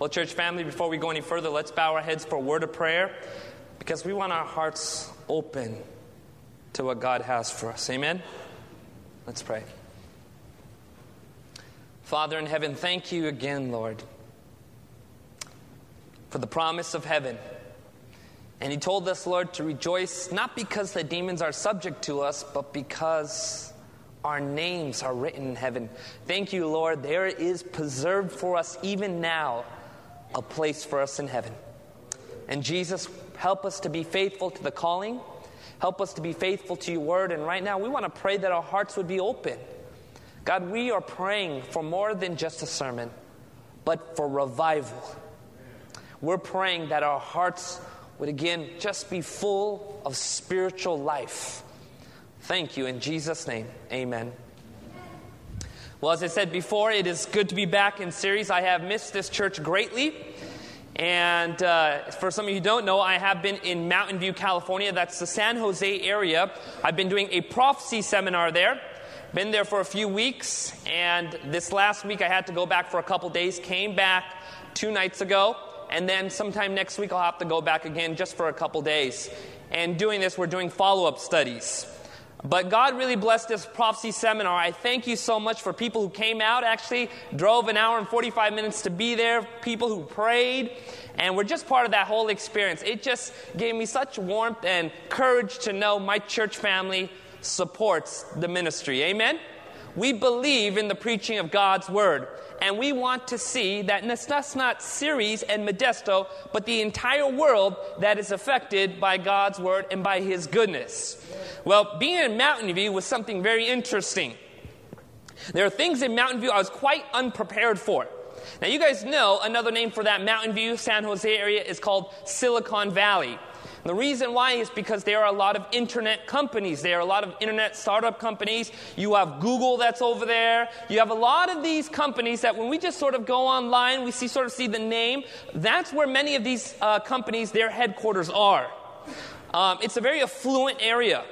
Well, church family, before we go any further, let's bow our heads for a word of prayer because we want our hearts open to what God has for us. Amen? Let's pray. Father in heaven, thank you again, Lord, for the promise of heaven. And He told us, Lord, to rejoice not because the demons are subject to us, but because our names are written in heaven. Thank you, Lord. There is preserved for us even now a place for us in heaven. And Jesus, help us to be faithful to the calling. Help us to be faithful to your word. And right now, we want to pray that our hearts would be open. God, we are praying for more than just a sermon, but for revival. We're praying that our hearts would again just be full of spiritual life. Thank you. In Jesus' name, amen. Well, as I said before, it is good to be back in Ceres. I have missed this church greatly. And uh, for some of you who don't know, I have been in Mountain View, California. That's the San Jose area. I've been doing a prophecy seminar there. Been there for a few weeks. And this last week, I had to go back for a couple days. Came back two nights ago. And then sometime next week, I'll have to go back again just for a couple days. And doing this, we're doing follow up studies. But God really blessed this prophecy seminar. I thank you so much for people who came out, actually drove an hour and 45 minutes to be there, people who prayed, and were just part of that whole experience. It just gave me such warmth and courage to know my church family supports the ministry. Amen? We believe in the preaching of God's word. And we want to see that just not Ceres and Modesto, but the entire world that is affected by God's word and by his goodness. Well, being in Mountain View was something very interesting. There are things in Mountain View I was quite unprepared for. Now, you guys know another name for that Mountain View, San Jose area is called Silicon Valley. The reason why is because there are a lot of internet companies. There are a lot of internet startup companies. You have Google that's over there. You have a lot of these companies that when we just sort of go online, we see sort of see the name. That's where many of these uh, companies, their headquarters are. Um, it's a very affluent area.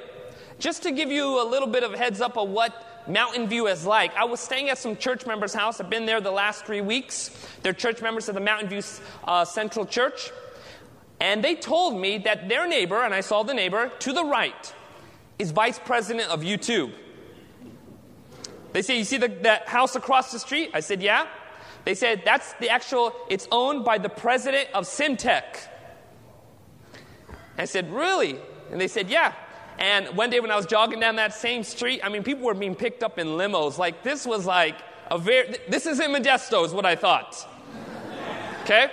Just to give you a little bit of heads up of what Mountain View is like. I was staying at some church members' house. I've been there the last three weeks. They're church members of the Mountain View uh, Central Church. And they told me that their neighbor, and I saw the neighbor to the right, is vice president of YouTube. They say, You see the, that house across the street? I said, Yeah. They said, That's the actual, it's owned by the president of Symantec. I said, Really? And they said, Yeah. And one day when I was jogging down that same street, I mean, people were being picked up in limos. Like, this was like a very, this is in Modesto, is what I thought. Okay?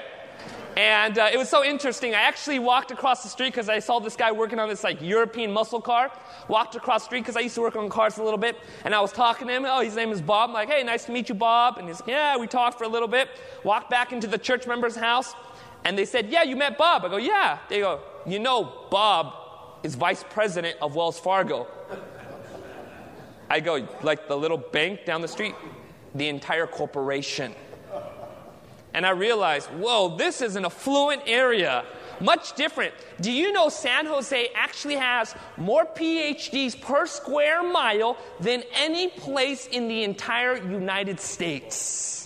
And uh, it was so interesting. I actually walked across the street because I saw this guy working on this like European muscle car. Walked across the street because I used to work on cars a little bit. And I was talking to him. Oh, his name is Bob. I'm like, hey, nice to meet you, Bob. And he's yeah, we talked for a little bit. Walked back into the church member's house. And they said, yeah, you met Bob. I go, yeah. They go, you know, Bob is vice president of Wells Fargo. I go, like the little bank down the street? The entire corporation. And I realized, whoa, this is an affluent area. Much different. Do you know San Jose actually has more PhDs per square mile than any place in the entire United States?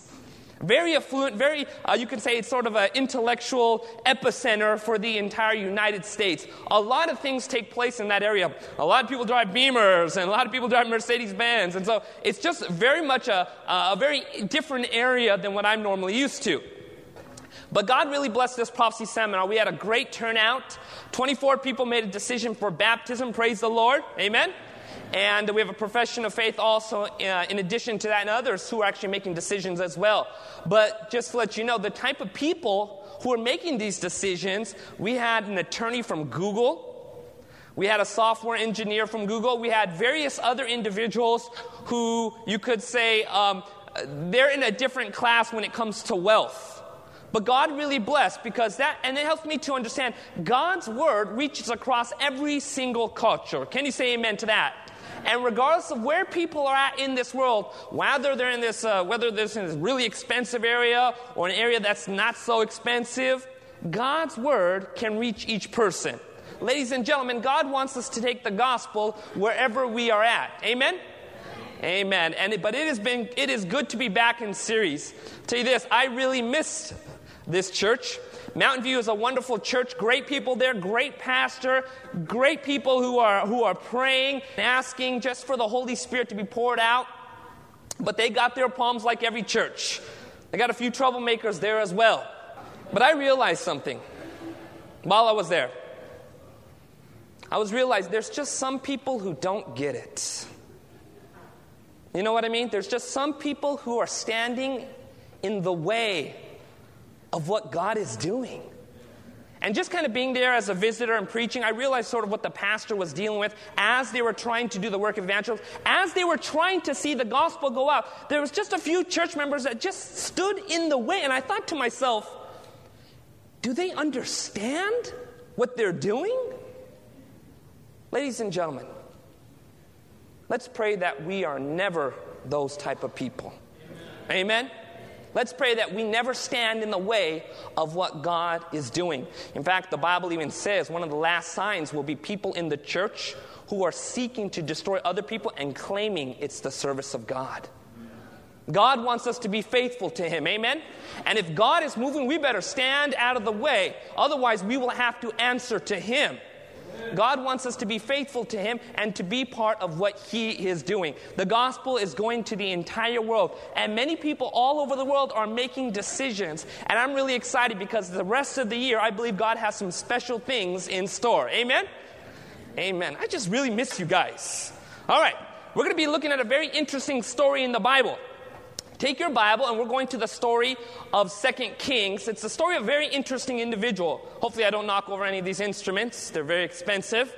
Very affluent, very, uh, you could say it's sort of an intellectual epicenter for the entire United States. A lot of things take place in that area. A lot of people drive Beamers, and a lot of people drive Mercedes Benz. And so it's just very much a, a very different area than what I'm normally used to. But God really blessed this prophecy seminar. We had a great turnout. 24 people made a decision for baptism. Praise the Lord. Amen. And we have a profession of faith also, uh, in addition to that, and others who are actually making decisions as well. But just to let you know, the type of people who are making these decisions, we had an attorney from Google. We had a software engineer from Google. We had various other individuals who you could say um, they're in a different class when it comes to wealth. But God really blessed because that, and it helps me to understand God's word reaches across every single culture. Can you say amen to that? And regardless of where people are at in this world, whether they're in this, uh, whether they're in this really expensive area or an area that's not so expensive, God's word can reach each person. Ladies and gentlemen, God wants us to take the gospel wherever we are at. Amen? Amen. And it, but it has been it is good to be back in Ceres. Tell you this, I really missed this church. Mountain View is a wonderful church, great people there, great pastor, great people who are, who are praying, and asking just for the Holy Spirit to be poured out. But they got their problems like every church. They got a few troublemakers there as well. But I realized something while I was there. I was realized there's just some people who don't get it. You know what I mean? There's just some people who are standing in the way of what God is doing. And just kind of being there as a visitor and preaching, I realized sort of what the pastor was dealing with as they were trying to do the work of evangelism, as they were trying to see the gospel go out. There was just a few church members that just stood in the way. And I thought to myself, do they understand what they're doing? Ladies and gentlemen, let's pray that we are never those type of people. Amen. Amen? Let's pray that we never stand in the way of what God is doing. In fact, the Bible even says one of the last signs will be people in the church who are seeking to destroy other people and claiming it's the service of God. God wants us to be faithful to Him. Amen? And if God is moving, we better stand out of the way. Otherwise, we will have to answer to Him. God wants us to be faithful to Him and to be part of what He is doing. The gospel is going to the entire world, and many people all over the world are making decisions. And I'm really excited because the rest of the year, I believe God has some special things in store. Amen? Amen. I just really miss you guys. All right, we're going to be looking at a very interesting story in the Bible. Take your Bible and we're going to the story of Second Kings. It's the story of a very interesting individual. Hopefully, I don't knock over any of these instruments. They're very expensive,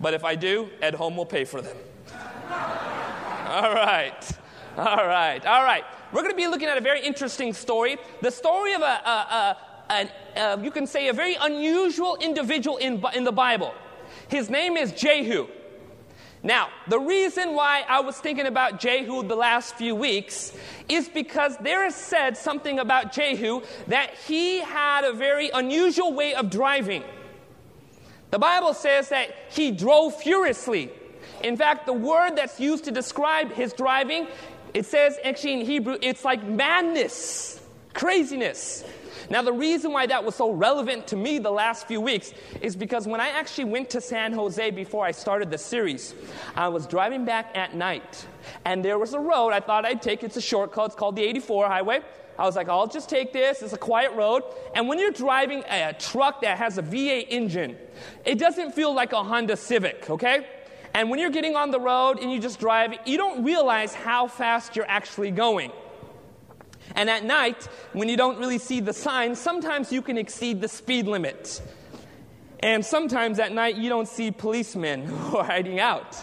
but if I do, Ed Home will pay for them. all right, all right, all right. We're going to be looking at a very interesting story. The story of a, a, a, a you can say, a very unusual individual in, in the Bible. His name is Jehu. Now, the reason why I was thinking about Jehu the last few weeks is because there is said something about Jehu that he had a very unusual way of driving. The Bible says that he drove furiously. In fact, the word that's used to describe his driving, it says actually in Hebrew, it's like madness, craziness. Now, the reason why that was so relevant to me the last few weeks is because when I actually went to San Jose before I started the series, I was driving back at night, and there was a road I thought I'd take. It's a shortcut, it's called the 84 highway. I was like, I'll just take this. It's a quiet road. And when you're driving a truck that has a V8 engine, it doesn't feel like a Honda Civic, okay? And when you're getting on the road and you just drive, you don't realize how fast you're actually going. And at night, when you don't really see the signs, sometimes you can exceed the speed limit. And sometimes at night, you don't see policemen who are hiding out.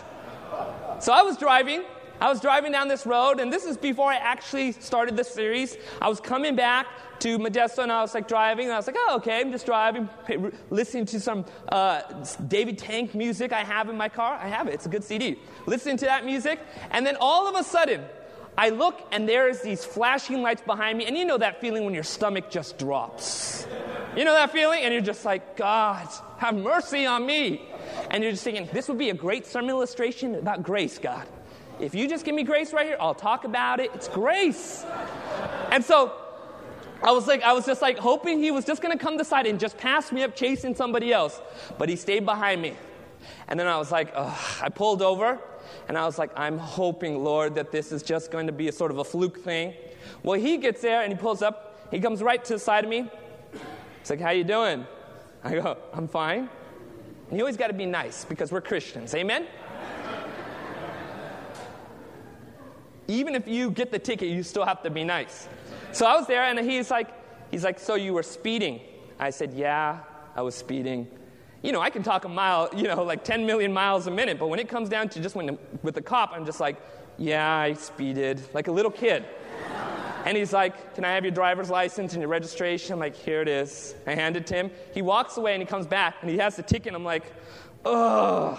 So I was driving. I was driving down this road, and this is before I actually started this series. I was coming back to Modesto, and I was like driving, and I was like, oh, okay, I'm just driving, listening to some uh, David Tank music I have in my car. I have it, it's a good CD. Listening to that music, and then all of a sudden, I look and there's these flashing lights behind me, and you know that feeling when your stomach just drops. You know that feeling? And you're just like, God, have mercy on me. And you're just thinking, this would be a great sermon illustration about grace, God. If you just give me grace right here, I'll talk about it. It's grace. And so I was like, I was just like hoping he was just gonna come to side and just pass me up chasing somebody else. But he stayed behind me. And then I was like, I pulled over and I was like, I'm hoping, Lord, that this is just going to be a sort of a fluke thing. Well, he gets there and he pulls up. He comes right to the side of me. He's like, How you doing? I go, I'm fine. And you always got to be nice because we're Christians. Amen? Even if you get the ticket, you still have to be nice. So I was there and he's like, he's like, So you were speeding? I said, Yeah, I was speeding you know, I can talk a mile, you know, like 10 million miles a minute, but when it comes down to just when with the cop, I'm just like, yeah, I speeded, like a little kid. And he's like, Can I have your driver's license and your registration? I'm like, Here it is. I hand it to him. He walks away and he comes back and he has the ticket. I'm like, Ugh.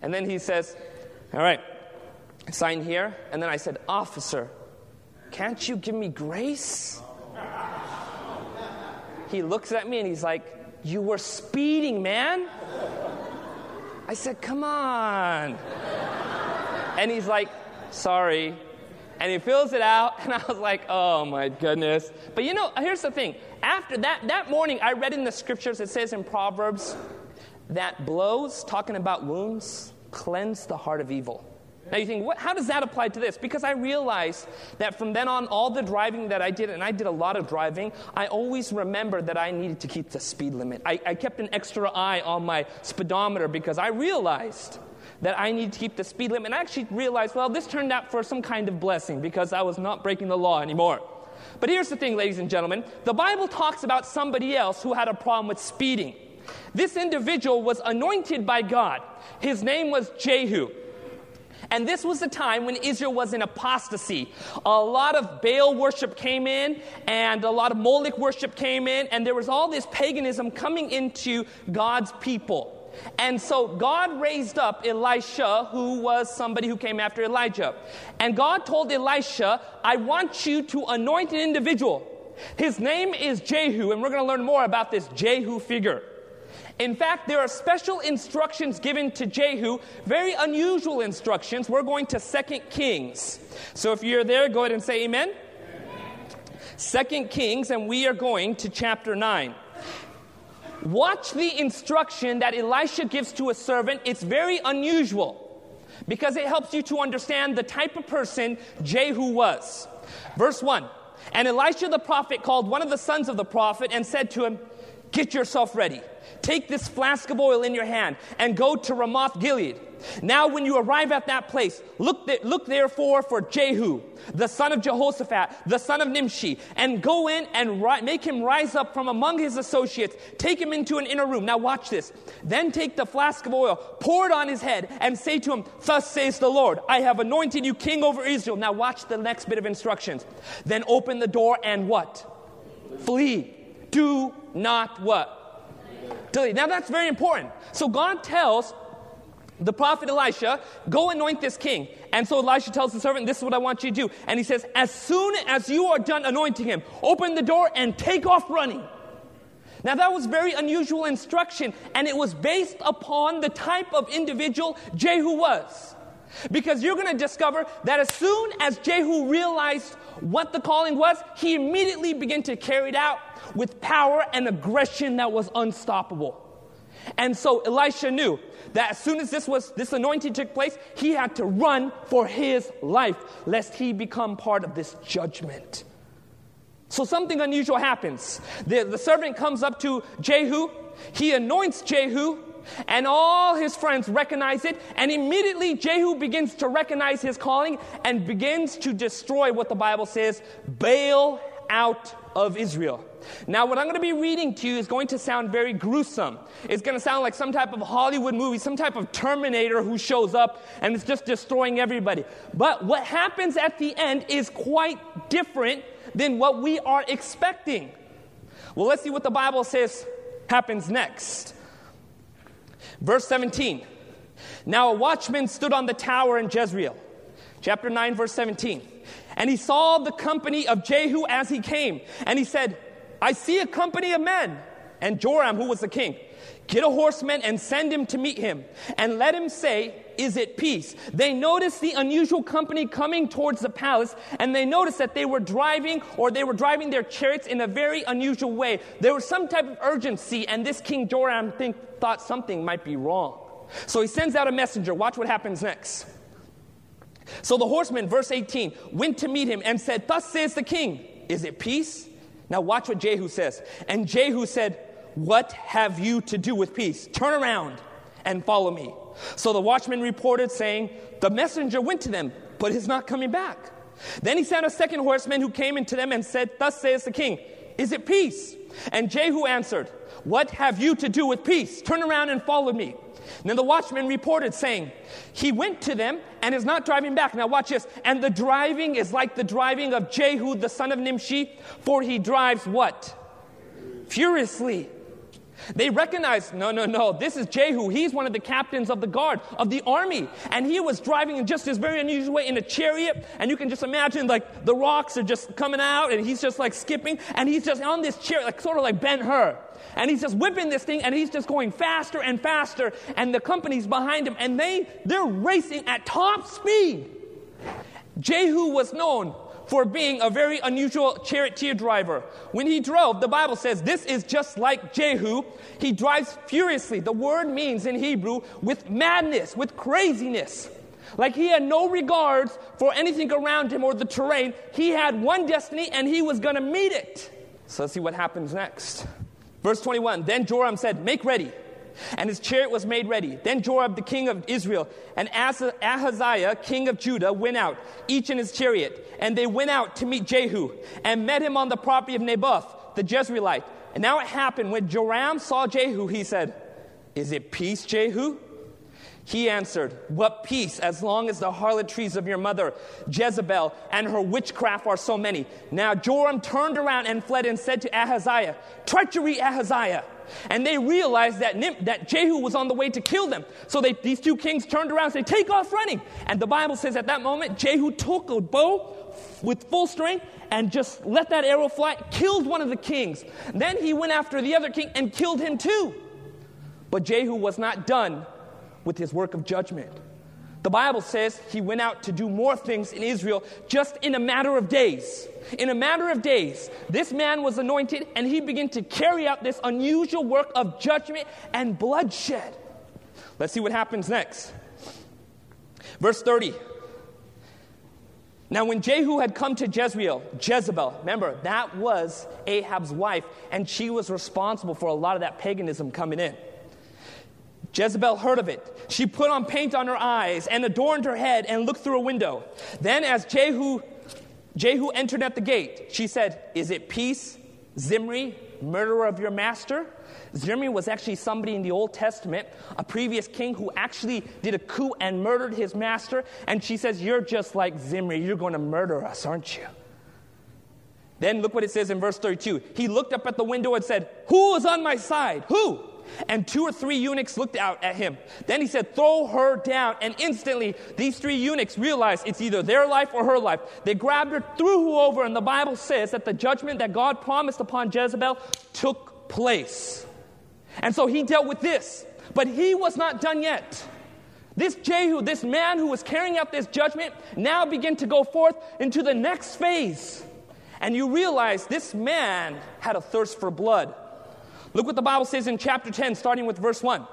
And then he says, All right, sign here. And then I said, Officer, can't you give me grace? He looks at me and he's like, you were speeding, man. I said, Come on. And he's like, Sorry. and he fills it out, and I was like, oh my goodness. But you know, here's the thing. After that, that morning, I read in the scriptures, it says in Proverbs that blows, talking about wounds, cleanse the heart of evil. Now you think, what, how does that apply to this? Because I realized that from then on, all the driving that I did, and I did a lot of driving, I always remembered that I needed to keep the speed limit. I, I kept an extra eye on my speedometer because I realized that I need to keep the speed limit. And I actually realized, well, this turned out for some kind of blessing because I was not breaking the law anymore. But here's the thing, ladies and gentlemen the Bible talks about somebody else who had a problem with speeding. This individual was anointed by God. His name was Jehu. And this was the time when Israel was in apostasy. A lot of Baal worship came in, and a lot of Moloch worship came in, and there was all this paganism coming into God's people. And so God raised up Elisha, who was somebody who came after Elijah. And God told Elisha, I want you to anoint an individual. His name is Jehu, and we're going to learn more about this Jehu figure. In fact, there are special instructions given to Jehu, very unusual instructions. We're going to Second Kings. So if you're there, go ahead and say amen. Second Kings, and we are going to chapter 9. Watch the instruction that Elisha gives to a servant. It's very unusual because it helps you to understand the type of person Jehu was. Verse 1 And Elisha the prophet called one of the sons of the prophet and said to him, Get yourself ready. Take this flask of oil in your hand and go to Ramoth Gilead. Now, when you arrive at that place, look, th- look therefore for Jehu, the son of Jehoshaphat, the son of Nimshi, and go in and ri- make him rise up from among his associates. Take him into an inner room. Now, watch this. Then take the flask of oil, pour it on his head, and say to him, Thus says the Lord, I have anointed you king over Israel. Now, watch the next bit of instructions. Then open the door and what? Flee. Do not what? Delete. Now, that's very important. So, God tells the prophet Elisha, go anoint this king. And so Elisha tells the servant, this is what I want you to do. And he says, as soon as you are done anointing him, open the door and take off running. Now that was very unusual instruction, and it was based upon the type of individual Jehu was. Because you're going to discover that as soon as Jehu realized what the calling was, he immediately began to carry it out with power and aggression that was unstoppable. And so Elisha knew that as soon as this was this anointing took place, he had to run for his life lest he become part of this judgment. So something unusual happens. The, the servant comes up to Jehu, he anoints Jehu, and all his friends recognize it, and immediately Jehu begins to recognize his calling and begins to destroy what the Bible says Baal out of Israel. Now, what I'm going to be reading to you is going to sound very gruesome. It's going to sound like some type of Hollywood movie, some type of Terminator who shows up and is just destroying everybody. But what happens at the end is quite different than what we are expecting. Well, let's see what the Bible says happens next. Verse 17. Now a watchman stood on the tower in Jezreel. Chapter 9, verse 17. And he saw the company of Jehu as he came. And he said, I see a company of men. And Joram, who was the king, get a horseman and send him to meet him. And let him say, Is it peace? They noticed the unusual company coming towards the palace. And they noticed that they were driving or they were driving their chariots in a very unusual way. There was some type of urgency. And this King Joram think, thought something might be wrong. So he sends out a messenger. Watch what happens next. So the horseman, verse 18, went to meet him and said, Thus says the king, Is it peace? Now watch what Jehu says. And Jehu said, What have you to do with peace? Turn around and follow me. So the watchman reported, saying, The messenger went to them, but is not coming back. Then he sent a second horseman who came into them and said, Thus says the king, Is it peace? And Jehu answered, What have you to do with peace? Turn around and follow me. Then the watchman reported, saying, He went to them and is not driving back. Now, watch this. And the driving is like the driving of Jehu, the son of Nimshi, for he drives what? Furiously. They recognize, no, no, no, this is Jehu. He's one of the captains of the guard, of the army. And he was driving in just this very unusual way in a chariot. And you can just imagine, like, the rocks are just coming out, and he's just like skipping, and he's just on this chariot, like sort of like Ben Hur and he's just whipping this thing and he's just going faster and faster and the company's behind him and they they're racing at top speed Jehu was known for being a very unusual charioteer driver. When he drove, the Bible says this is just like Jehu. He drives furiously. The word means in Hebrew with madness, with craziness. Like he had no regards for anything around him or the terrain. He had one destiny and he was going to meet it. So let's see what happens next. Verse 21 Then Joram said, Make ready. And his chariot was made ready. Then Joram, the king of Israel, and Ahaziah, king of Judah, went out, each in his chariot. And they went out to meet Jehu and met him on the property of Naboth, the Jezreelite. And now it happened when Joram saw Jehu, he said, Is it peace, Jehu? He answered, What peace, as long as the harlotries of your mother, Jezebel, and her witchcraft are so many. Now Joram turned around and fled and said to Ahaziah, Treachery, Ahaziah. And they realized that, Nim- that Jehu was on the way to kill them. So they, these two kings turned around and said, Take off running. And the Bible says at that moment, Jehu took a bow with full strength and just let that arrow fly, killed one of the kings. Then he went after the other king and killed him too. But Jehu was not done with his work of judgment. The Bible says he went out to do more things in Israel just in a matter of days. In a matter of days, this man was anointed and he began to carry out this unusual work of judgment and bloodshed. Let's see what happens next. Verse 30. Now, when Jehu had come to Jezreel, Jezebel, remember, that was Ahab's wife, and she was responsible for a lot of that paganism coming in. Jezebel heard of it. She put on paint on her eyes and adorned her head and looked through a window. Then, as Jehu, Jehu entered at the gate, she said, Is it peace, Zimri, murderer of your master? Zimri was actually somebody in the Old Testament, a previous king who actually did a coup and murdered his master. And she says, You're just like Zimri. You're going to murder us, aren't you? Then look what it says in verse 32. He looked up at the window and said, Who is on my side? Who? And two or three eunuchs looked out at him. Then he said, Throw her down. And instantly, these three eunuchs realized it's either their life or her life. They grabbed her, threw her over, and the Bible says that the judgment that God promised upon Jezebel took place. And so he dealt with this. But he was not done yet. This Jehu, this man who was carrying out this judgment, now began to go forth into the next phase. And you realize this man had a thirst for blood. Look what the Bible says in chapter 10, starting with verse 1.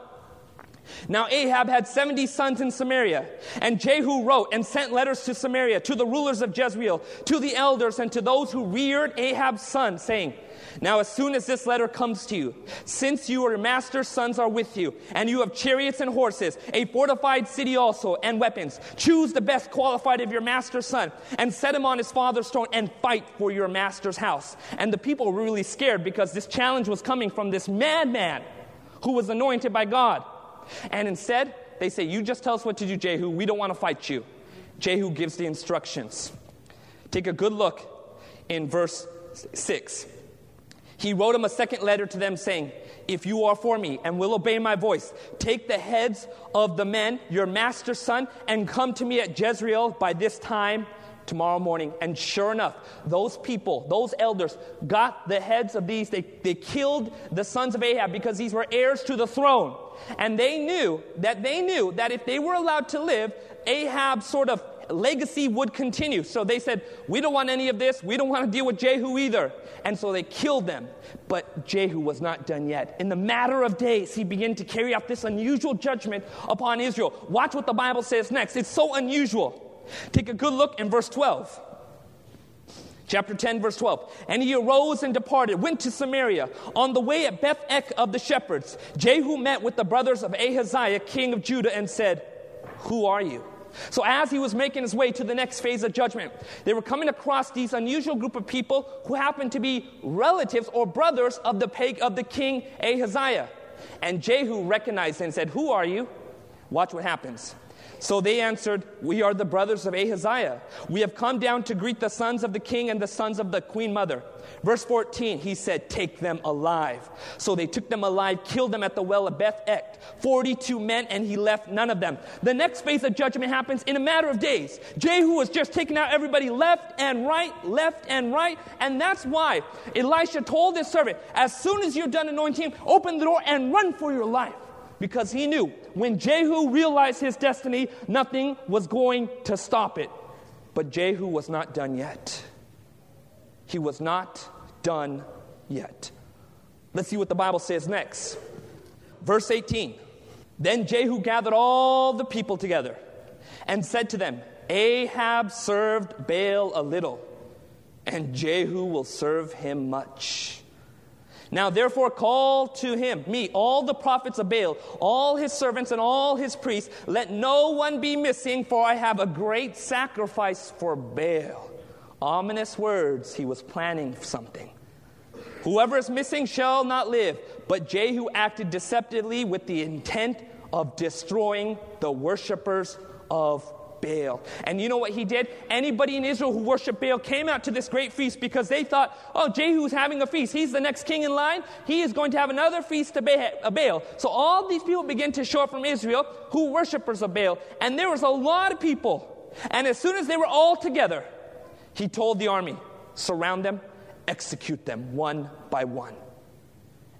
Now Ahab had 70 sons in Samaria, and Jehu wrote and sent letters to Samaria, to the rulers of Jezreel, to the elders, and to those who reared Ahab's son, saying, now, as soon as this letter comes to you, since you your master's sons are with you, and you have chariots and horses, a fortified city also, and weapons, choose the best qualified of your master's son, and set him on his father's throne, and fight for your master's house. And the people were really scared because this challenge was coming from this madman who was anointed by God. And instead, they say, You just tell us what to do, Jehu. We don't want to fight you. Jehu gives the instructions. Take a good look in verse 6. He wrote him a second letter to them saying, If you are for me and will obey my voice, take the heads of the men, your master's son, and come to me at Jezreel by this time tomorrow morning. And sure enough, those people, those elders, got the heads of these. They, they killed the sons of Ahab because these were heirs to the throne. And they knew that they knew that if they were allowed to live, Ahab sort of legacy would continue. So they said, We don't want any of this. We don't want to deal with Jehu either. And so they killed them. But Jehu was not done yet. In the matter of days, he began to carry out this unusual judgment upon Israel. Watch what the Bible says next. It's so unusual. Take a good look in verse 12. Chapter 10, verse 12. And he arose and departed, went to Samaria. On the way at Beth Ek of the shepherds, Jehu met with the brothers of Ahaziah, king of Judah, and said, Who are you? So, as he was making his way to the next phase of judgment, they were coming across these unusual group of people who happened to be relatives or brothers of the, pag- of the king Ahaziah. And Jehu recognized and said, Who are you? Watch what happens. So they answered, We are the brothers of Ahaziah. We have come down to greet the sons of the king and the sons of the queen mother. Verse 14, he said, Take them alive. So they took them alive, killed them at the well of Beth Ek. 42 men, and he left none of them. The next phase of judgment happens in a matter of days. Jehu was just taking out everybody left and right, left and right. And that's why Elisha told his servant, As soon as you're done anointing, open the door and run for your life because he knew when Jehu realized his destiny, nothing was going to stop it. But Jehu was not done yet. He was not done yet. Let's see what the Bible says next. Verse 18. Then Jehu gathered all the people together and said to them, Ahab served Baal a little, and Jehu will serve him much. Now, therefore, call to him, me, all the prophets of Baal, all his servants and all his priests. Let no one be missing, for I have a great sacrifice for Baal. Ominous words, he was planning something. Whoever is missing shall not live. But Jehu acted deceptively with the intent of destroying the worshippers of Baal. And you know what he did? Anybody in Israel who worshiped Baal came out to this great feast because they thought, oh, Jehu's having a feast. He's the next king in line. He is going to have another feast to uh, Baal. So all these people began to show up from Israel who worshippers of Baal. And there was a lot of people. And as soon as they were all together, he told the army, surround them, execute them one by one.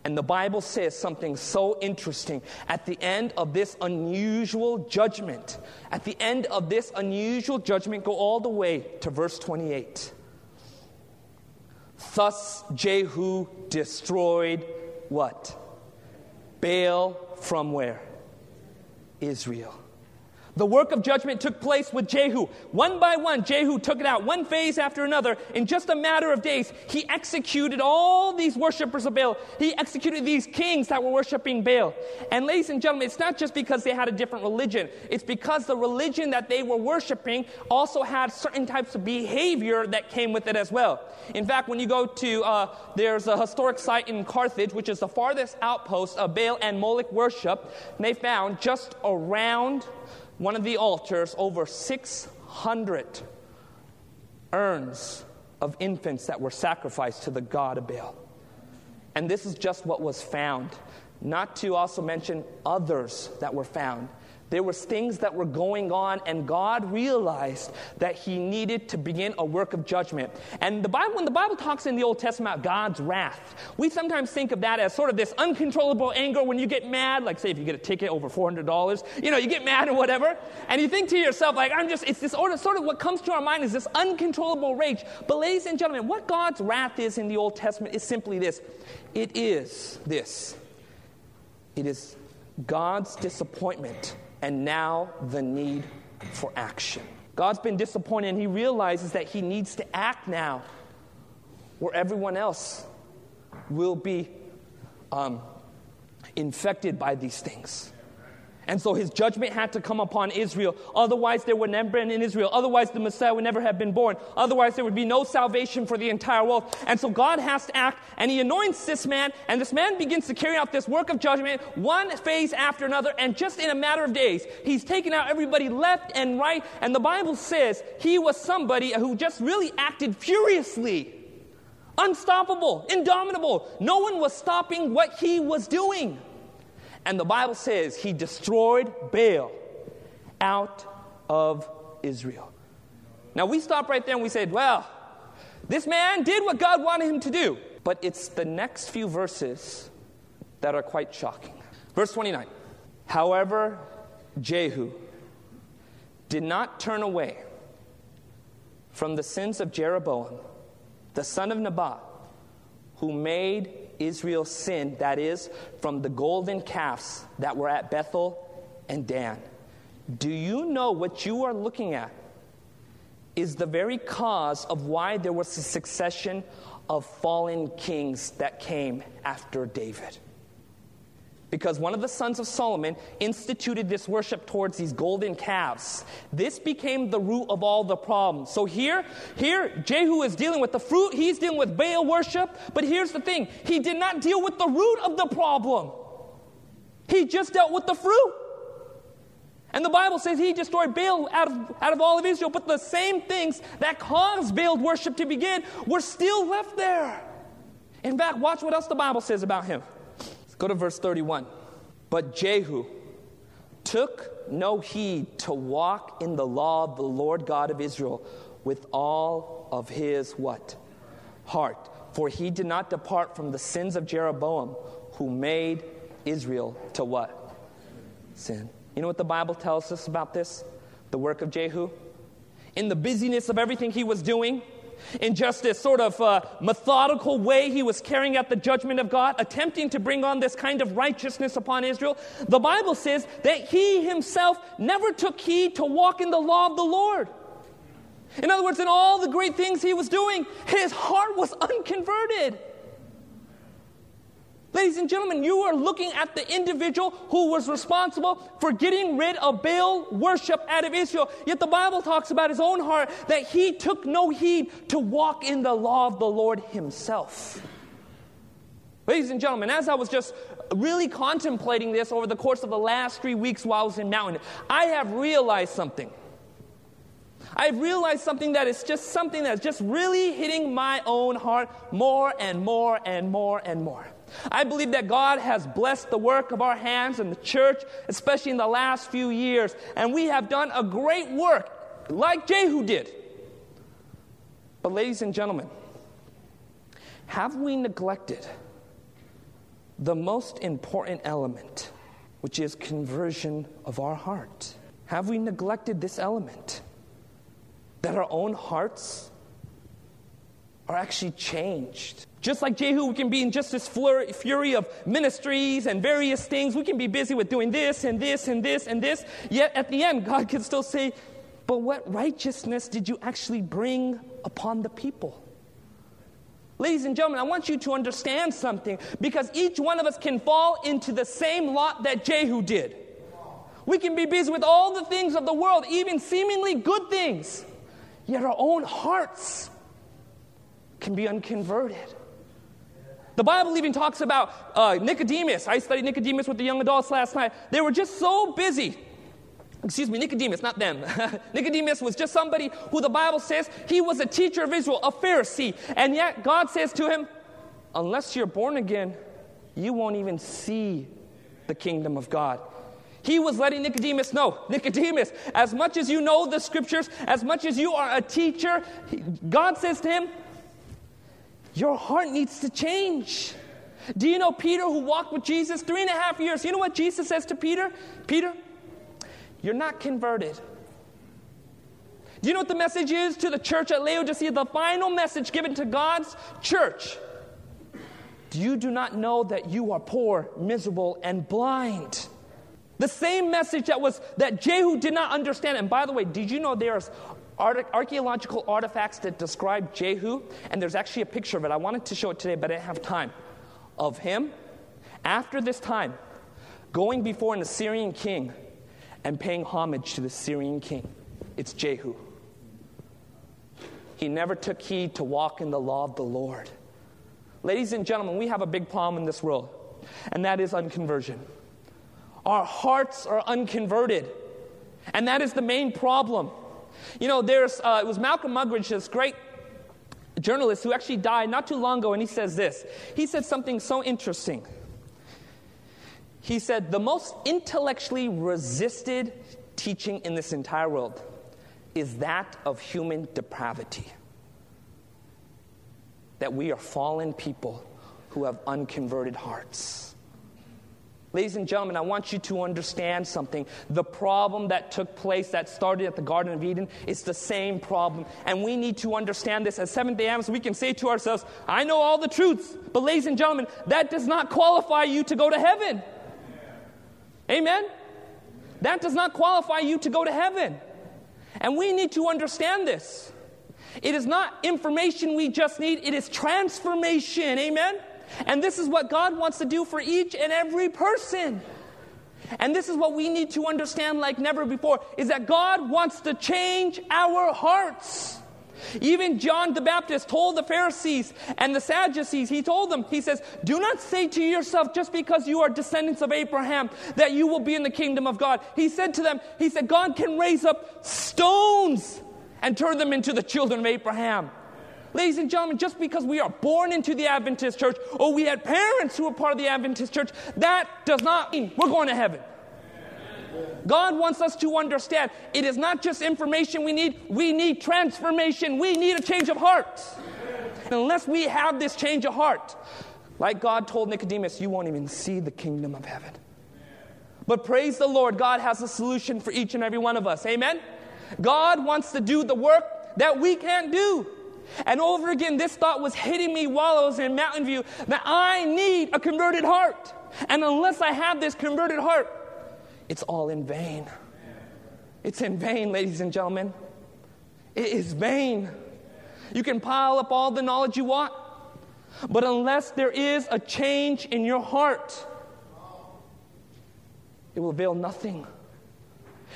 And the Bible says something so interesting. At the end of this unusual judgment, at the end of this unusual judgment, go all the way to verse 28. Thus Jehu destroyed what? Baal from where? Israel. The work of judgment took place with Jehu. One by one, Jehu took it out, one phase after another. In just a matter of days, he executed all these worshippers of Baal. He executed these kings that were worshiping Baal. And, ladies and gentlemen, it's not just because they had a different religion, it's because the religion that they were worshiping also had certain types of behavior that came with it as well. In fact, when you go to, uh, there's a historic site in Carthage, which is the farthest outpost of Baal and Moloch worship, they found just around one of the altars over 600 urns of infants that were sacrificed to the god of Baal. And this is just what was found, not to also mention others that were found. There was things that were going on, and God realized that He needed to begin a work of judgment. And the Bible, when the Bible talks in the Old Testament about God's wrath, we sometimes think of that as sort of this uncontrollable anger when you get mad, like say if you get a ticket over $400, you know, you get mad or whatever, and you think to yourself, like, I'm just, it's this of, sort of what comes to our mind is this uncontrollable rage. But ladies and gentlemen, what God's wrath is in the Old Testament is simply this. It is this. It is God's disappointment and now the need for action. God's been disappointed and he realizes that he needs to act now where everyone else will be um, infected by these things. And so his judgment had to come upon Israel. Otherwise, there would never been in Israel. Otherwise, the Messiah would never have been born. Otherwise, there would be no salvation for the entire world. And so God has to act, and he anoints this man, and this man begins to carry out this work of judgment, one phase after another, and just in a matter of days, he's taken out everybody left and right. And the Bible says he was somebody who just really acted furiously. Unstoppable, indomitable. No one was stopping what he was doing. And the Bible says he destroyed Baal out of Israel. Now we stop right there and we say, well, this man did what God wanted him to do. But it's the next few verses that are quite shocking. Verse 29. However, Jehu did not turn away from the sins of Jeroboam, the son of Nebat, who made Israel sinned, that is, from the golden calves that were at Bethel and Dan. Do you know what you are looking at is the very cause of why there was a succession of fallen kings that came after David? Because one of the sons of Solomon instituted this worship towards these golden calves. This became the root of all the problems. So here, here, Jehu is dealing with the fruit, he's dealing with Baal worship, but here's the thing he did not deal with the root of the problem, he just dealt with the fruit. And the Bible says he destroyed Baal out of, out of all of Israel, but the same things that caused Baal worship to begin were still left there. In fact, watch what else the Bible says about him. Go to verse 31. But Jehu took no heed to walk in the law of the Lord God of Israel with all of his what? Heart. For he did not depart from the sins of Jeroboam, who made Israel to what? Sin. You know what the Bible tells us about this? The work of Jehu? in the busyness of everything he was doing, in just this sort of uh, methodical way he was carrying out the judgment of God, attempting to bring on this kind of righteousness upon Israel, the Bible says that he himself never took heed to walk in the law of the Lord. In other words, in all the great things he was doing, his heart was unconverted. Ladies and gentlemen, you are looking at the individual who was responsible for getting rid of Baal worship out of Israel. Yet the Bible talks about his own heart that he took no heed to walk in the law of the Lord himself. Ladies and gentlemen, as I was just really contemplating this over the course of the last three weeks while I was in Mountain, I have realized something. I've realized something that is just something that's just really hitting my own heart more and more and more and more. I believe that God has blessed the work of our hands and the church, especially in the last few years, and we have done a great work, like Jehu did. But, ladies and gentlemen, have we neglected the most important element, which is conversion of our heart? Have we neglected this element? That our own hearts are actually changed. Just like Jehu, we can be in just this fury of ministries and various things. We can be busy with doing this and this and this and this. Yet at the end, God can still say, But what righteousness did you actually bring upon the people? Ladies and gentlemen, I want you to understand something because each one of us can fall into the same lot that Jehu did. We can be busy with all the things of the world, even seemingly good things, yet our own hearts can be unconverted. The Bible even talks about uh, Nicodemus. I studied Nicodemus with the young adults last night. They were just so busy. Excuse me, Nicodemus, not them. Nicodemus was just somebody who the Bible says he was a teacher of Israel, a Pharisee. And yet God says to him, Unless you're born again, you won't even see the kingdom of God. He was letting Nicodemus know Nicodemus, as much as you know the scriptures, as much as you are a teacher, God says to him, your heart needs to change. Do you know Peter, who walked with Jesus three and a half years? You know what Jesus says to Peter? Peter, you're not converted. Do you know what the message is to the church at Laodicea? The final message given to God's church. Do you do not know that you are poor, miserable, and blind? The same message that was that Jehu did not understand. And by the way, did you know there's archaeological artifacts that describe Jehu, and there's actually a picture of it. I wanted to show it today, but I didn't have time. Of him, after this time, going before an Assyrian king and paying homage to the Syrian king. It's Jehu. He never took heed to walk in the law of the Lord. Ladies and gentlemen, we have a big problem in this world, and that is unconversion. Our hearts are unconverted, and that is the main problem. You know, there's, uh, it was Malcolm Muggeridge, this great journalist who actually died not too long ago, and he says this. He said something so interesting. He said, The most intellectually resisted teaching in this entire world is that of human depravity. That we are fallen people who have unconverted hearts. Ladies and gentlemen, I want you to understand something. The problem that took place that started at the Garden of Eden is the same problem. And we need to understand this. As Seventh day Adventists, we can say to ourselves, I know all the truths. But, ladies and gentlemen, that does not qualify you to go to heaven. Amen? That does not qualify you to go to heaven. And we need to understand this. It is not information we just need, it is transformation. Amen? And this is what God wants to do for each and every person. And this is what we need to understand like never before is that God wants to change our hearts. Even John the Baptist told the Pharisees and the Sadducees, he told them, he says, Do not say to yourself, just because you are descendants of Abraham, that you will be in the kingdom of God. He said to them, He said, God can raise up stones and turn them into the children of Abraham. Ladies and gentlemen, just because we are born into the Adventist church or we had parents who were part of the Adventist church, that does not mean we're going to heaven. God wants us to understand it is not just information we need, we need transformation. We need a change of heart. unless we have this change of heart, like God told Nicodemus, you won't even see the kingdom of heaven. But praise the Lord, God has a solution for each and every one of us. Amen? God wants to do the work that we can't do. And over again, this thought was hitting me while I was in Mountain View that I need a converted heart. And unless I have this converted heart, it's all in vain. It's in vain, ladies and gentlemen. It is vain. You can pile up all the knowledge you want, but unless there is a change in your heart, it will avail nothing.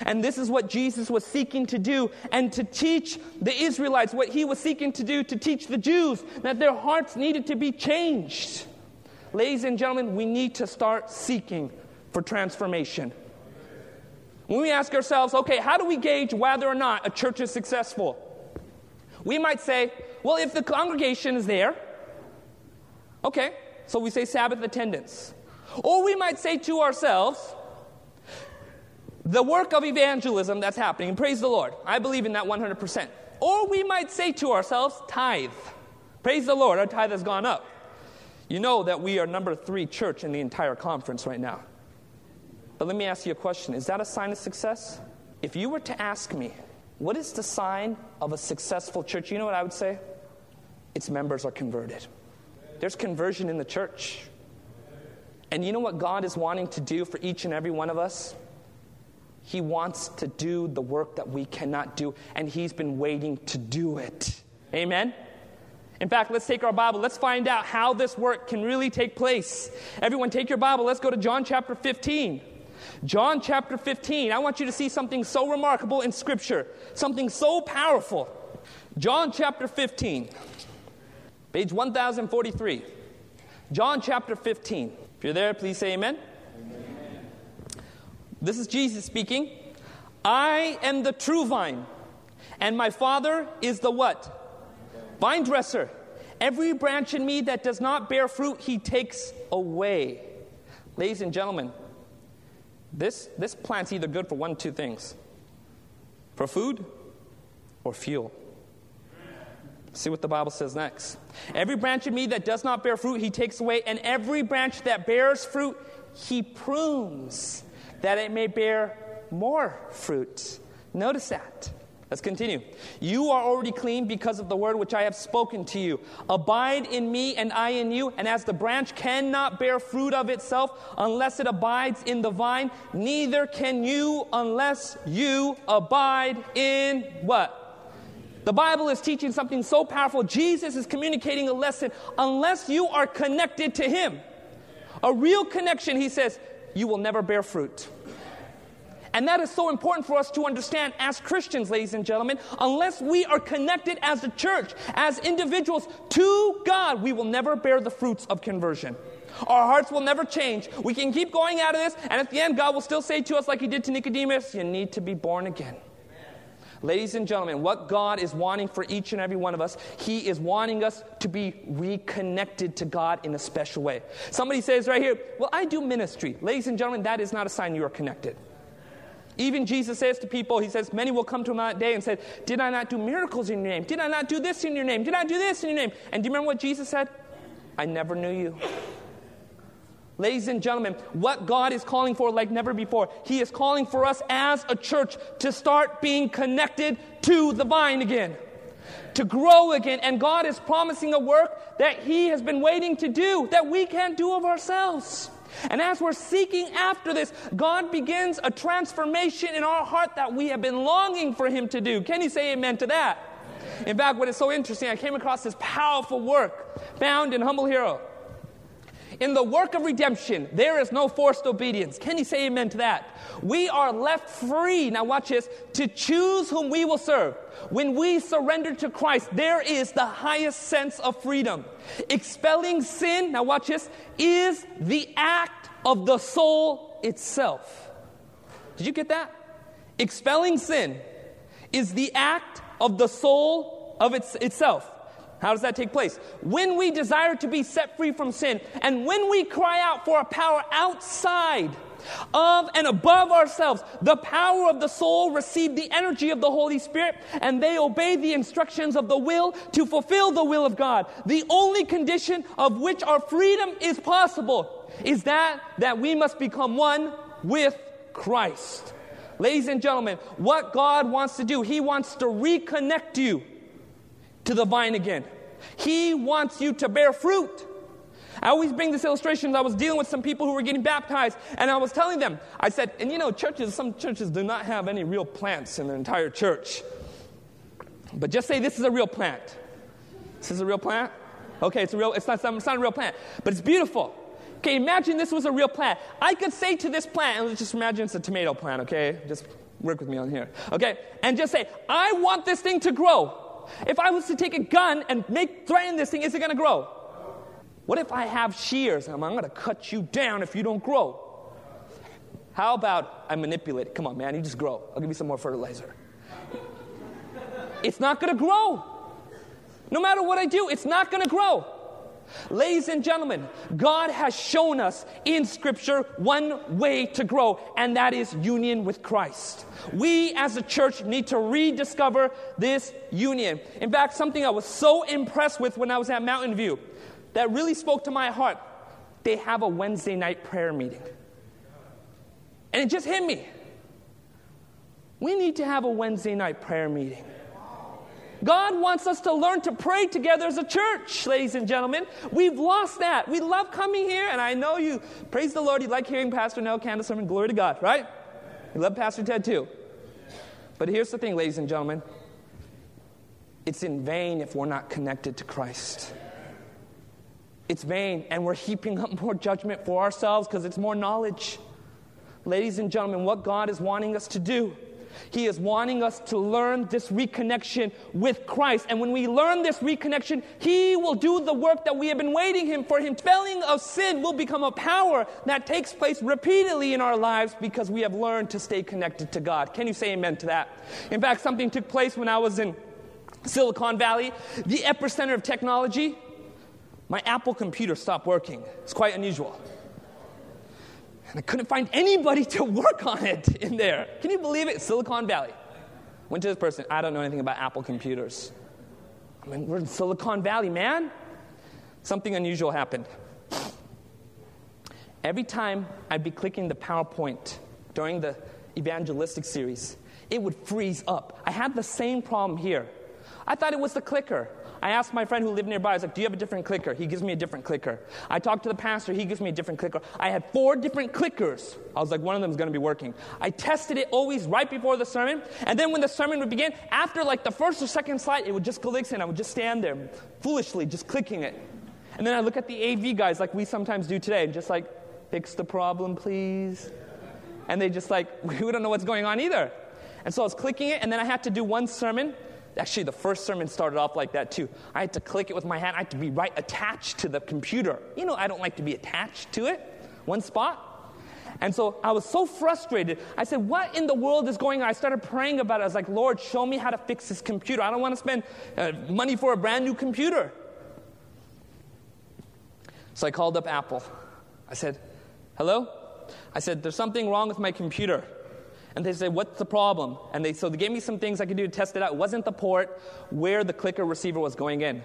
And this is what Jesus was seeking to do and to teach the Israelites, what he was seeking to do to teach the Jews, that their hearts needed to be changed. Ladies and gentlemen, we need to start seeking for transformation. When we ask ourselves, okay, how do we gauge whether or not a church is successful? We might say, well, if the congregation is there, okay, so we say Sabbath attendance. Or we might say to ourselves, the work of evangelism that's happening, praise the Lord, I believe in that 100%. Or we might say to ourselves, tithe. Praise the Lord, our tithe has gone up. You know that we are number three church in the entire conference right now. But let me ask you a question Is that a sign of success? If you were to ask me, what is the sign of a successful church? You know what I would say? Its members are converted. There's conversion in the church. And you know what God is wanting to do for each and every one of us? He wants to do the work that we cannot do, and He's been waiting to do it. Amen? In fact, let's take our Bible. Let's find out how this work can really take place. Everyone, take your Bible. Let's go to John chapter 15. John chapter 15. I want you to see something so remarkable in Scripture, something so powerful. John chapter 15, page 1043. John chapter 15. If you're there, please say amen. This is Jesus speaking. I am the true vine, and my Father is the what? Vine dresser. Every branch in me that does not bear fruit, he takes away. Ladies and gentlemen, this, this plant's either good for one two things for food or fuel. See what the Bible says next. Every branch in me that does not bear fruit, he takes away, and every branch that bears fruit, he prunes, that it may bear more fruit. Notice that. Let's continue. You are already clean because of the word which I have spoken to you. Abide in me and I in you. And as the branch cannot bear fruit of itself unless it abides in the vine, neither can you unless you abide in what? The Bible is teaching something so powerful. Jesus is communicating a lesson. Unless you are connected to Him, a real connection, He says, you will never bear fruit. And that is so important for us to understand as Christians, ladies and gentlemen. Unless we are connected as a church, as individuals to God, we will never bear the fruits of conversion. Our hearts will never change. We can keep going out of this, and at the end, God will still say to us, like He did to Nicodemus, You need to be born again. Ladies and gentlemen, what God is wanting for each and every one of us, He is wanting us to be reconnected to God in a special way. Somebody says right here, Well, I do ministry. Ladies and gentlemen, that is not a sign you are connected. Even Jesus says to people, He says, Many will come to Him that day and say, Did I not do miracles in your name? Did I not do this in your name? Did I do this in your name? And do you remember what Jesus said? I never knew you. Ladies and gentlemen, what God is calling for like never before, He is calling for us as a church to start being connected to the vine again, to grow again. And God is promising a work that He has been waiting to do that we can't do of ourselves. And as we're seeking after this, God begins a transformation in our heart that we have been longing for Him to do. Can you say amen to that? In fact, what is so interesting, I came across this powerful work found in Humble Hero. In the work of redemption, there is no forced obedience. Can you say amen to that? We are left free, now watch this, to choose whom we will serve. When we surrender to Christ, there is the highest sense of freedom. Expelling sin, now watch this, is the act of the soul itself. Did you get that? Expelling sin is the act of the soul of its, itself. How does that take place? When we desire to be set free from sin, and when we cry out for a power outside of and above ourselves, the power of the soul receive the energy of the Holy Spirit, and they obey the instructions of the will to fulfill the will of God. The only condition of which our freedom is possible is that that we must become one with Christ. Ladies and gentlemen, what God wants to do, He wants to reconnect you to the vine again. He wants you to bear fruit. I always bring this illustration. I was dealing with some people who were getting baptized, and I was telling them, I said, and you know, churches, some churches do not have any real plants in their entire church. But just say this is a real plant. This is a real plant? Okay, it's a real, it's not, it's not a real plant, but it's beautiful. Okay, imagine this was a real plant. I could say to this plant, and let's just imagine it's a tomato plant, okay? Just work with me on here. Okay? And just say, I want this thing to grow. If I was to take a gun and make threaten this thing, is it gonna grow? What if I have shears I'm, I'm gonna cut you down if you don't grow? How about I manipulate? Come on, man, you just grow. I'll give you some more fertilizer. It's not gonna grow. No matter what I do, it's not gonna grow. Ladies and gentlemen, God has shown us in Scripture one way to grow, and that is union with Christ. We as a church need to rediscover this union. In fact, something I was so impressed with when I was at Mountain View that really spoke to my heart they have a Wednesday night prayer meeting. And it just hit me. We need to have a Wednesday night prayer meeting. God wants us to learn to pray together as a church, ladies and gentlemen. We've lost that. We love coming here, and I know you, praise the Lord, you like hearing Pastor Anil Kanda's sermon, glory to God, right? You love Pastor Ted too. But here's the thing, ladies and gentlemen it's in vain if we're not connected to Christ. It's vain, and we're heaping up more judgment for ourselves because it's more knowledge. Ladies and gentlemen, what God is wanting us to do he is wanting us to learn this reconnection with Christ. And when we learn this reconnection, He will do the work that we have been waiting Him for. Him felling of sin will become a power that takes place repeatedly in our lives because we have learned to stay connected to God. Can you say amen to that? In fact, something took place when I was in Silicon Valley, the epicenter of technology. My Apple computer stopped working. It's quite unusual. And I couldn't find anybody to work on it in there. Can you believe it? Silicon Valley. Went to this person, I don't know anything about Apple computers. I mean, we're in Silicon Valley, man. Something unusual happened. Every time I'd be clicking the PowerPoint during the evangelistic series, it would freeze up. I had the same problem here. I thought it was the clicker. I asked my friend who lived nearby, I was like, Do you have a different clicker? He gives me a different clicker. I talked to the pastor, he gives me a different clicker. I had four different clickers. I was like, One of them is going to be working. I tested it always right before the sermon. And then when the sermon would begin, after like the first or second slide, it would just click and I would just stand there foolishly, just clicking it. And then I look at the AV guys like we sometimes do today and just like, Fix the problem, please. And they just like, We don't know what's going on either. And so I was clicking it, and then I had to do one sermon Actually, the first sermon started off like that too. I had to click it with my hand. I had to be right attached to the computer. You know, I don't like to be attached to it, one spot. And so I was so frustrated. I said, What in the world is going on? I started praying about it. I was like, Lord, show me how to fix this computer. I don't want to spend uh, money for a brand new computer. So I called up Apple. I said, Hello? I said, There's something wrong with my computer. And they said, What's the problem? And they, so they gave me some things I could do to test it out. It wasn't the port where the clicker receiver was going in.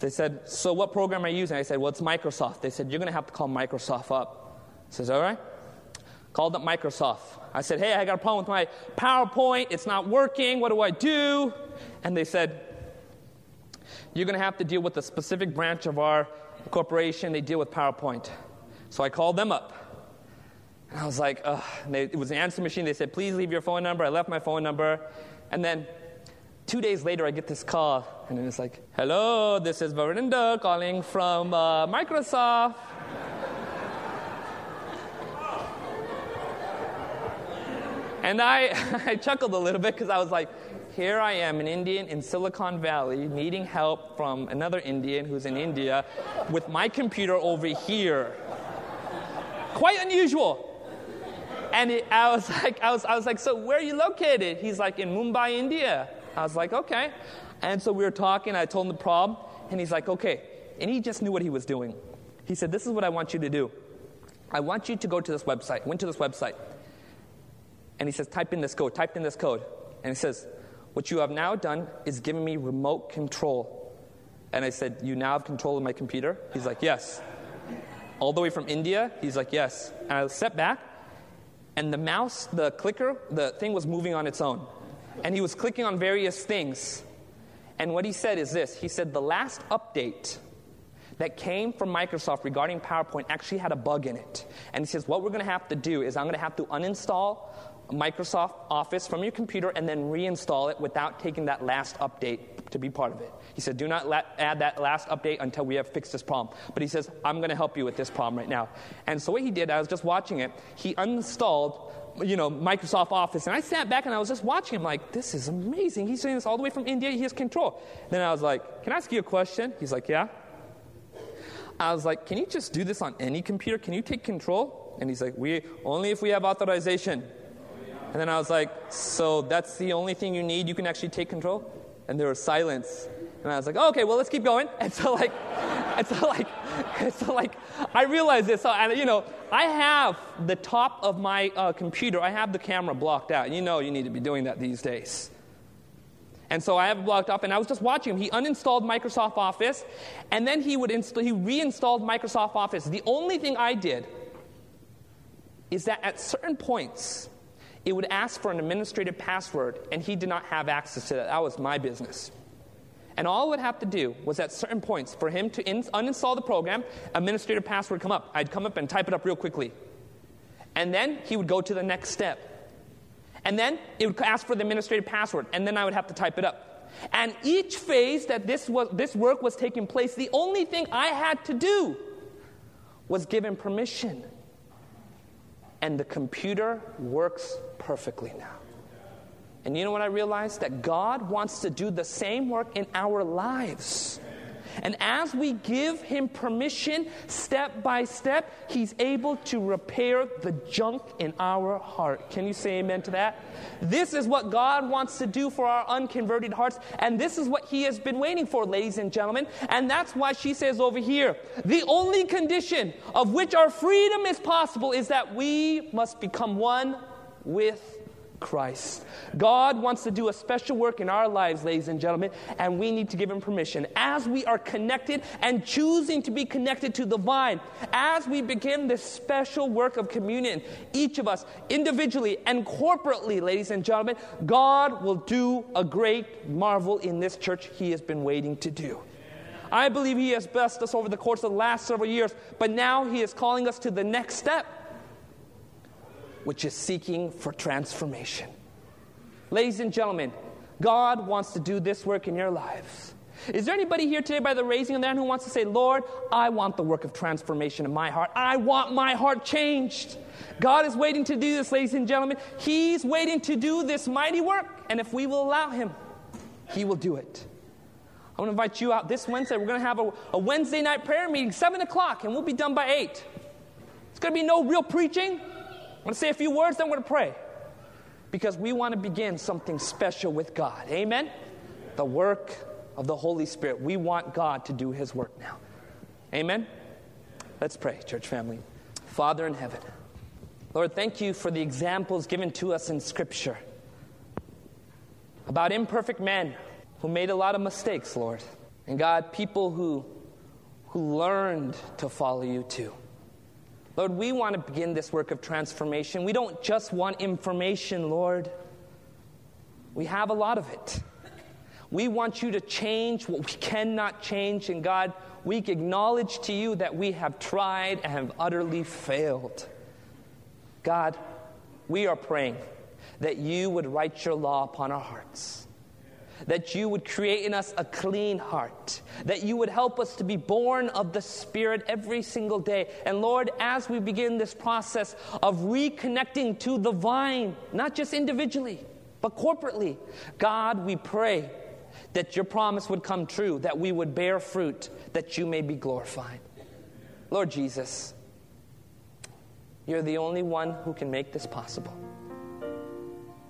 They said, So what program are you using? I said, Well, it's Microsoft. They said, You're going to have to call Microsoft up. I says, All right. Called up Microsoft. I said, Hey, I got a problem with my PowerPoint. It's not working. What do I do? And they said, You're going to have to deal with a specific branch of our corporation. They deal with PowerPoint. So I called them up. And I was like, ugh. They, it was an answer machine. They said, please leave your phone number. I left my phone number. And then two days later, I get this call. And it's like, hello, this is Varinder calling from uh, Microsoft. and I, I chuckled a little bit because I was like, here I am, an Indian in Silicon Valley, needing help from another Indian who's in India with my computer over here. Quite unusual. And I was like, I was, I was like, so where are you located? He's like, in Mumbai, India. I was like, okay. And so we were talking. I told him the problem, and he's like, okay. And he just knew what he was doing. He said, this is what I want you to do. I want you to go to this website. Went to this website. And he says, type in this code, typed in this code. And he says, what you have now done is given me remote control. And I said, you now have control of my computer? He's like, yes. All the way from India? He's like, yes. And I stepped back and the mouse, the clicker, the thing was moving on its own. And he was clicking on various things. And what he said is this he said, The last update that came from Microsoft regarding PowerPoint actually had a bug in it. And he says, What we're going to have to do is I'm going to have to uninstall Microsoft Office from your computer and then reinstall it without taking that last update to be part of it. He said, Do not add that last update until we have fixed this problem. But he says, I'm going to help you with this problem right now. And so what he did, I was just watching it, he uninstalled you know, Microsoft Office. And I sat back and I was just watching him like, this is amazing. He's doing this all the way from India. He has control. Then I was like, can I ask you a question? He's like, yeah. I was like, can you just do this on any computer? Can you take control? And he's like, we only if we have authorization. And then I was like, so that's the only thing you need? You can actually take control? And there was silence. And I was like, oh, okay, well, let's keep going. And so, like, and so, like, and so, like, I realized this. So, and, you know, I have the top of my uh, computer, I have the camera blocked out. You know, you need to be doing that these days. And so I have it blocked off, and I was just watching him. He uninstalled Microsoft Office, and then he would install, he reinstalled Microsoft Office. The only thing I did is that at certain points, it would ask for an administrative password, and he did not have access to that. That was my business. And all I would have to do was at certain points for him to in- uninstall the program, administrative password come up. I'd come up and type it up real quickly. And then he would go to the next step. And then it would ask for the administrative password, and then I would have to type it up. And each phase that this, was, this work was taking place, the only thing I had to do was give him permission. And the computer works perfectly now. And you know what I realized? That God wants to do the same work in our lives. And as we give Him permission, step by step, He's able to repair the junk in our heart. Can you say amen to that? This is what God wants to do for our unconverted hearts. And this is what He has been waiting for, ladies and gentlemen. And that's why she says over here the only condition of which our freedom is possible is that we must become one with Christ. God wants to do a special work in our lives, ladies and gentlemen, and we need to give Him permission. As we are connected and choosing to be connected to the vine, as we begin this special work of communion, each of us individually and corporately, ladies and gentlemen, God will do a great marvel in this church He has been waiting to do. I believe He has blessed us over the course of the last several years, but now He is calling us to the next step which is seeking for transformation. Ladies and gentlemen, God wants to do this work in your lives. Is there anybody here today by the raising of the hand who wants to say, Lord, I want the work of transformation in my heart? I want my heart changed. God is waiting to do this, ladies and gentlemen. He's waiting to do this mighty work. And if we will allow Him, He will do it. I want to invite you out this Wednesday. We're going to have a, a Wednesday night prayer meeting, 7 o'clock, and we'll be done by 8. It's going to be no real preaching. I'm going to say a few words, then we're going to pray. Because we want to begin something special with God. Amen? The work of the Holy Spirit. We want God to do His work now. Amen? Let's pray, church family. Father in heaven, Lord, thank you for the examples given to us in Scripture about imperfect men who made a lot of mistakes, Lord. And God, people who, who learned to follow you too. Lord, we want to begin this work of transformation. We don't just want information, Lord. We have a lot of it. We want you to change what we cannot change. And God, we acknowledge to you that we have tried and have utterly failed. God, we are praying that you would write your law upon our hearts that you would create in us a clean heart, that you would help us to be born of the Spirit every single day. And Lord, as we begin this process of reconnecting to the vine, not just individually, but corporately, God, we pray that your promise would come true, that we would bear fruit, that you may be glorified. Lord Jesus, you're the only one who can make this possible.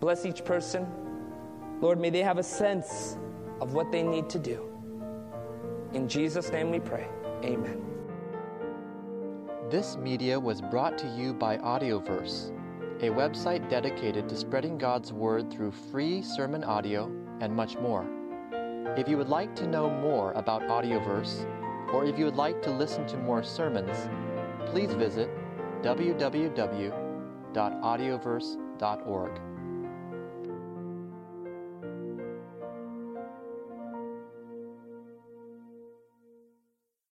Bless each person Lord, may they have a sense of what they need to do. In Jesus' name we pray. Amen. This media was brought to you by Audioverse, a website dedicated to spreading God's Word through free sermon audio and much more. If you would like to know more about Audioverse, or if you would like to listen to more sermons, please visit www.audioverse.org.